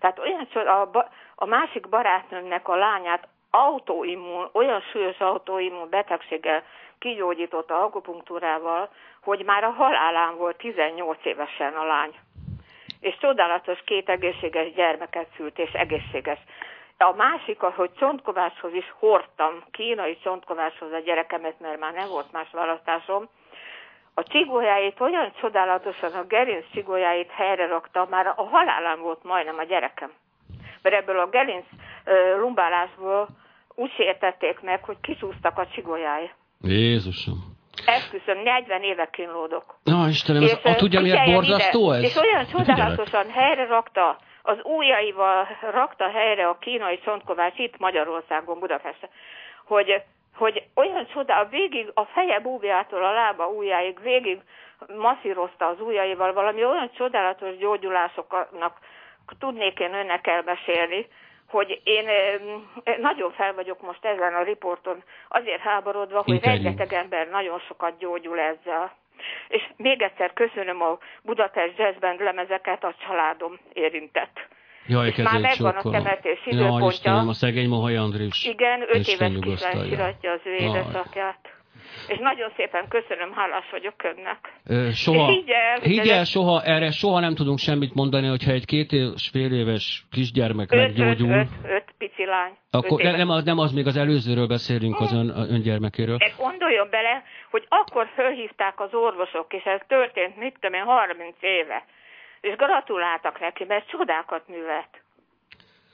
Tehát olyan a, a másik barátnőmnek a lányát autoimmun, olyan súlyos autoimmun betegséggel kigyógyította akupunktúrával, hogy már a halálán volt 18 évesen a lány. És csodálatos két egészséges gyermeket szült, és egészséges. A másik, hogy csontkovácshoz is hordtam, kínai csontkovácshoz a gyerekemet, mert már nem volt más választásom, a csigójáit olyan csodálatosan, a gerinc csigójáit helyre rakta, már a halálán volt majdnem a gyerekem. Mert ebből a gerinc ö, lumbálásból úgy sértették meg, hogy kisúztak a csigójái. Jézusom. Esküszöm, 40 éve kínlódok. Na Istenem, ez, ö, a, tudja miért borzasztó ide, ez? És olyan csodálatosan helyre rakta, az ujjaival rakta helyre a kínai csontkovács itt Magyarországon, Budapesten, hogy hogy olyan csoda, végig a feje búbjától a lába ujjáig végig masszírozta az ujjaival, valami olyan csodálatos gyógyulásoknak tudnék én önnek elmesélni, hogy én nagyon fel vagyok most ezen a riporton, azért háborodva, hogy Interjú. rengeteg ember nagyon sokat gyógyul ezzel. És még egyszer köszönöm a Budapest Jazz Band lemezeket, a családom érintett. Jaj, És már megvan a csókolom. temetés Ja, időpontja. Istenem, a szegény Mohai Andris. Igen, öt éves kislány siratja az ő édesapját. És nagyon szépen köszönöm, hálás vagyok önnek. Ö, Soha, És higgy el, higgy el, soha, erre soha nem tudunk semmit mondani, hogyha egy két és fél éves kisgyermek Öt, öt, meggyógyul, öt, öt pici lány. akkor öt nem, az, nem az még az előzőről beszélünk, az ön, a öngyermekéről. De gondoljon bele, hogy akkor fölhívták az orvosok, és ez történt, mit tudom én, 30 éve. És gratuláltak neki, mert csodákat művelt.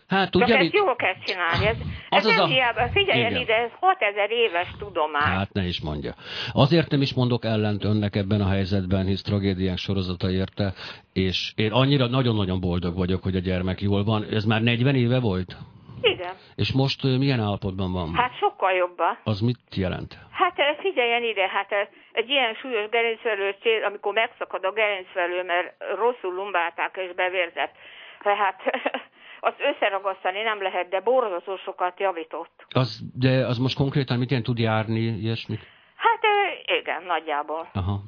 Hát Csak tudja, ezt mit? jól kell csinálni. Ez, ez Az az nem a- hiába, figyeljen Igen. ide, ez 6000 éves tudomány. Hát ne is mondja. Azért nem is mondok ellent önnek ebben a helyzetben, hisz tragédiák sorozata érte, és én annyira nagyon-nagyon boldog vagyok, hogy a gyermek jól van. Ez már 40 éve volt? Igen. És most milyen állapotban van? Hát sokkal jobban. Az mit jelent? Hát figyeljen ide, hát egy ilyen súlyos gerincvelő, amikor megszakad a gerincvelő, mert rosszul lumbálták és bevérzett, tehát azt összeragasztani nem lehet, de borzasztó sokat javított. Az, de az most konkrétan mit ilyen tud járni, ilyesmit? Hát igen, nagyjából. Aha.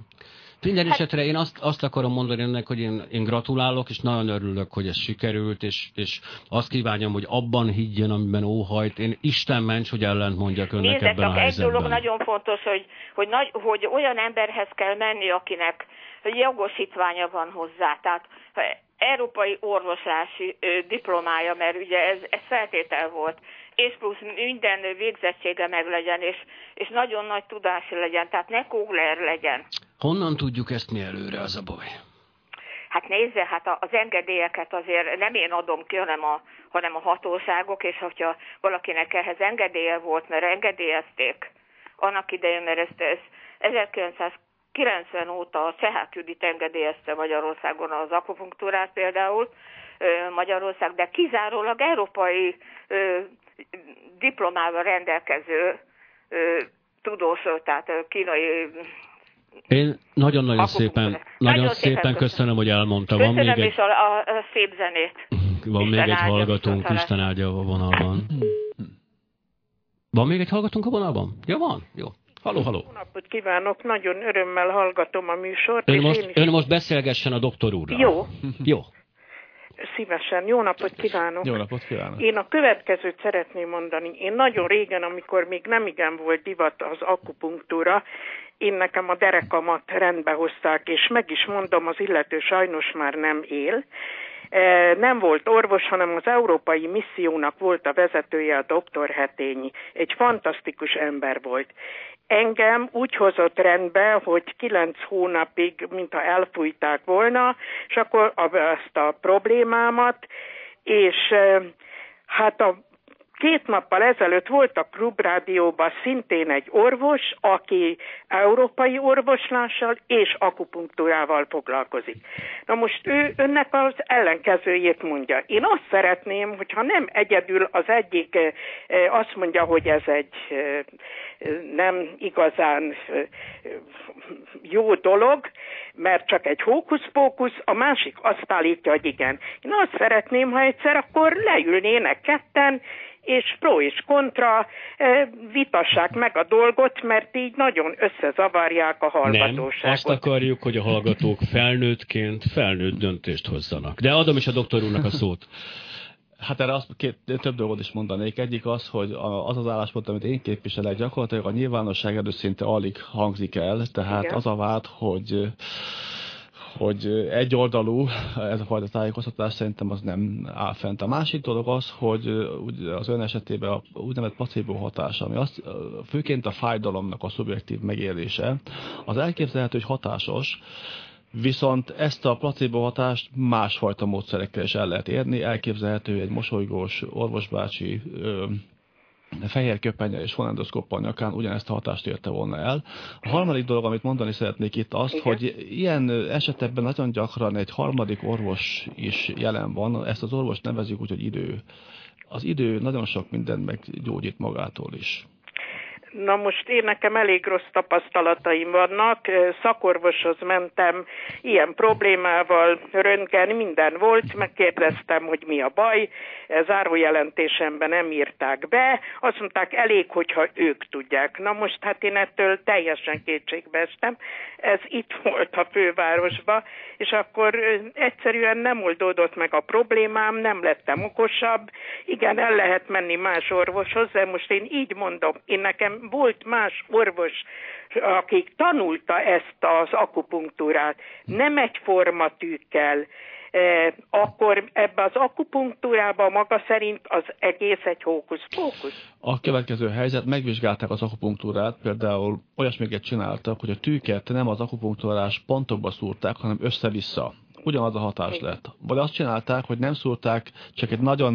Minden esetre én azt, azt akarom mondani önnek, hogy én, én gratulálok, és nagyon örülök, hogy ez sikerült, és, és azt kívánjam, hogy abban higgyen, amiben óhajt. Én Isten ments, hogy ellent mondjak önnek Nézze, ebben a csak egy helyzetben. dolog nagyon fontos, hogy, hogy, nagy, hogy olyan emberhez kell menni, akinek jogosítványa van hozzá. Tehát eh, európai orvoslási diplomája, mert ugye ez, ez feltétel volt, és plusz minden végzettsége meg legyen, és, és nagyon nagy tudási legyen, tehát ne kógler legyen. Honnan tudjuk ezt mi előre, az a baj? Hát nézze, hát az engedélyeket azért nem én adom ki, hanem a, hanem a hatóságok, és hogyha valakinek ehhez engedélye volt, mert engedélyezték annak idején, mert ezt, ezt 1990 óta a Csehák Judit engedélyezte Magyarországon az akupunktúrát például, Magyarország, de kizárólag európai diplomával rendelkező ö, tudós, tehát kínai Én nagyon-nagyon szépen, Nagyon nagyon szépen szépen köszönöm. hogy elmondta. Van Köszönöm még egy, is a, a, a szép zenét. van még Isten egy áldja hallgatónk, viszontlátásra. Isten áldja a vonalban. Van még egy hallgatónk a vonalban? Ja, van? Jó. Haló, haló. Jó napot kívánok, nagyon örömmel hallgatom a műsort, Ön és én most, is ön most beszélgessen a doktor úrral. Jó. Jó. szívesen. Jó napot kívánok! Jó napot kívánok! Én a következőt szeretném mondani. Én nagyon régen, amikor még nem igen volt divat az akupunktúra, én nekem a derekamat rendbe hozták, és meg is mondom, az illető sajnos már nem él. Eh, Nem volt orvos, hanem az Európai Missziónak volt a vezetője, a doktor Hetényi. Egy fantasztikus ember volt. Engem úgy hozott rendbe, hogy kilenc hónapig, mintha elfújták volna, és akkor a- ezt a problémámat, és eh, hát a Két nappal ezelőtt volt a Klubrádióban szintén egy orvos, aki európai orvoslással és akupunktúrával foglalkozik. Na most ő önnek az ellenkezőjét mondja. Én azt szeretném, hogyha nem egyedül az egyik eh, eh, azt mondja, hogy ez egy eh, nem igazán jó dolog, mert csak egy hókusz-pókusz, a másik azt állítja, hogy igen. Én azt szeretném, ha egyszer akkor leülnének ketten, és pro és kontra eh, vitassák meg a dolgot, mert így nagyon összezavarják a Nem, hallgatóságot. azt akarjuk, hogy a hallgatók felnőttként felnőtt döntést hozzanak. De adom is a doktor úrnak a szót. Hát erre azt két, több dolgot is mondanék. Egyik az, hogy az az álláspont, amit én képviselek, gyakorlatilag a nyilvánosság előtt szinte alig hangzik el, tehát Igen. az a vád, hogy hogy egyoldalú ez a fajta tájékoztatás szerintem az nem áll fent. A másik dolog az, hogy az ön esetében a úgynevezett placebo hatás, ami azt, főként a fájdalomnak a szubjektív megélése, az elképzelhető, hogy hatásos, Viszont ezt a placebo hatást másfajta módszerekkel is el lehet érni. Elképzelhető egy mosolygós orvosbácsi ö, fehér köpenye és fonendoszkoppal nyakán ugyanezt a hatást érte volna el. A harmadik dolog, amit mondani szeretnék itt azt, Igen. hogy ilyen esetekben nagyon gyakran egy harmadik orvos is jelen van. Ezt az orvos nevezzük úgy, hogy idő. Az idő nagyon sok mindent meggyógyít magától is. Na most én nekem elég rossz tapasztalataim vannak. Szakorvoshoz mentem ilyen problémával, röntgen, minden volt, megkérdeztem, hogy mi a baj. Zárójelentésemben nem írták be. Azt mondták, elég, hogyha ők tudják. Na most hát én ettől teljesen kétségbe estem. Ez itt volt a fővárosba, és akkor egyszerűen nem oldódott meg a problémám, nem lettem okosabb. Igen, el lehet menni más orvoshoz, de most én így mondom, én nekem volt más orvos, akik tanulta ezt az akupunktúrát, nem egyforma tűkkel, e, akkor ebbe az akupunktúrába maga szerint az egész egy hókusz-pókusz? A következő helyzet, megvizsgálták az akupunktúrát, például olyasmiket csináltak, hogy a tűket nem az akupunktúrás pontokba szúrták, hanem össze-vissza ugyanaz a hatás lett. Vagy azt csinálták, hogy nem szúrták, csak egy nagyon,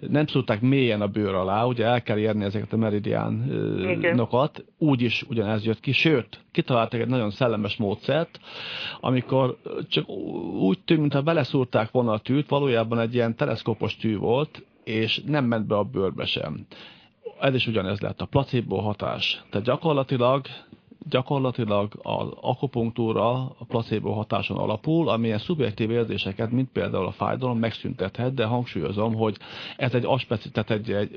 nem szúrták mélyen a bőr alá, ugye el kell érni ezeket a meridiánokat, úgy is ugyanez jött ki, sőt, kitaláltak egy nagyon szellemes módszert, amikor csak úgy tűnt, mintha beleszúrták volna a tűt, valójában egy ilyen teleszkópos tű volt, és nem ment be a bőrbe sem. Ez is ugyanez lett, a placebo hatás. Tehát gyakorlatilag gyakorlatilag az akupunktúra a placebo hatáson alapul, amilyen szubjektív érzéseket, mint például a fájdalom megszüntethet, de hangsúlyozom, hogy ez egy aspeci, tehát egy, egy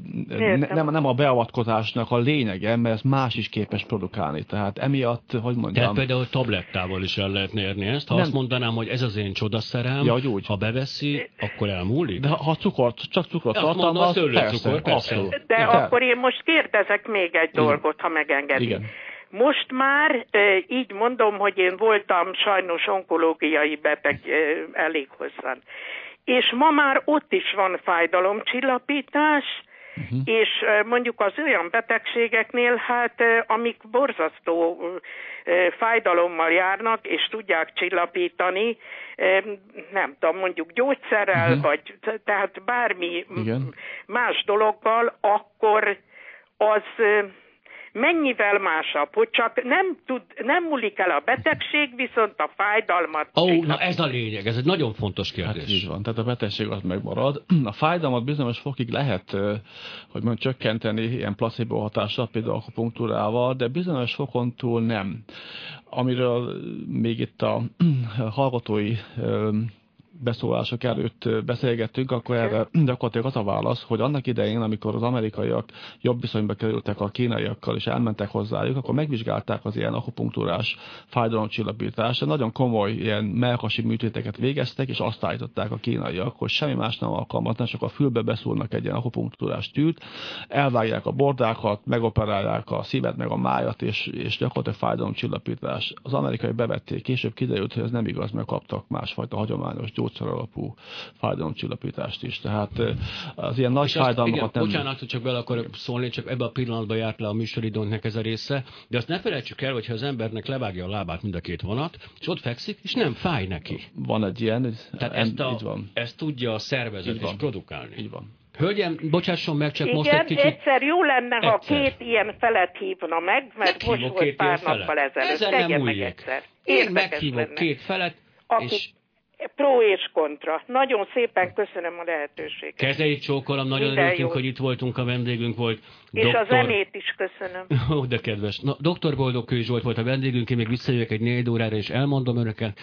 nem, nem a beavatkozásnak a lényege, mert ez más is képes produkálni. Tehát emiatt, hogy mondjam... Tehát például tablettával is el lehet érni ezt. Ha nem. azt mondanám, hogy ez az én csodaszerem, ja, úgy. ha beveszi, akkor elmúlik? De ha cukrot, csak cukrot tartalmaz, persze, cukor, persze. De ja. akkor én most kérdezek még egy dolgot, ha megengedi. Igen. Most már így mondom, hogy én voltam sajnos onkológiai beteg elég hosszan. És ma már ott is van fájdalomcsillapítás, Uh-huh. És mondjuk az olyan betegségeknél, hát amik borzasztó fájdalommal járnak, és tudják csillapítani, nem tudom, mondjuk gyógyszerrel, uh-huh. vagy tehát bármi Igen. más dologgal, akkor az mennyivel másabb, hogy csak nem, tud, nem múlik el a betegség, viszont a fájdalmat... Ó, oh, na ez a lényeg, ez egy nagyon fontos kérdés. Hát így van, tehát a betegség az megmarad. A fájdalmat bizonyos fokig lehet, hogy mondjuk csökkenteni ilyen placebo hatással, például akupunktúrával, de bizonyos fokon túl nem. Amiről még itt a hallgatói beszólások előtt beszélgettünk, akkor erre gyakorlatilag az a válasz, hogy annak idején, amikor az amerikaiak jobb viszonyba kerültek a kínaiakkal és elmentek hozzájuk, akkor megvizsgálták az ilyen akupunktúrás fájdalomcsillapítást, nagyon komoly ilyen melkasi műtéteket végeztek, és azt állították a kínaiak, hogy semmi más nem alkalmatlan, csak a fülbe beszúrnak egy ilyen akupunktúrás tűt, elvágják a bordákat, megoperálják a szívet meg a májat, és, és gyakorlatilag fájdalomcsillapítás. Az amerikai bevették, később kiderült, hogy ez nem igaz, mert kaptak másfajta hagyományos gyógyszert gyógyszer alapú fájdalomcsillapítást is. Tehát az ilyen nagy fájdalmakat nem... Bocsánat, hogy csak bele akarok szólni, csak ebbe a pillanatban járt le a műsoridónknak ez a része, de azt ne felejtsük el, hogyha az embernek levágja a lábát mind a két vonat, és ott fekszik, és nem fáj neki. Van egy ilyen, Tehát en, ezt, a, így van. ezt tudja a szervezet így is produkálni. Így van. Hölgyem, bocsásson meg, csak Igen, most egy kicsit... egyszer jó lenne, egyszer. ha két ilyen felet hívna meg, mert most volt pár nappal ezelőtt. Ezen nem meg egyszer. Én meghívok lenne. két felet, Akik és Pro és kontra. Nagyon szépen köszönöm a lehetőséget. Kezeit csókolom, nagyon örültünk, hogy itt voltunk, a vendégünk volt. És doktor... a zenét is köszönöm. Ó, de kedves. Na, doktor Boldog Kőzs volt, volt a vendégünk, én még visszajövök egy négy órára, és elmondom önöket,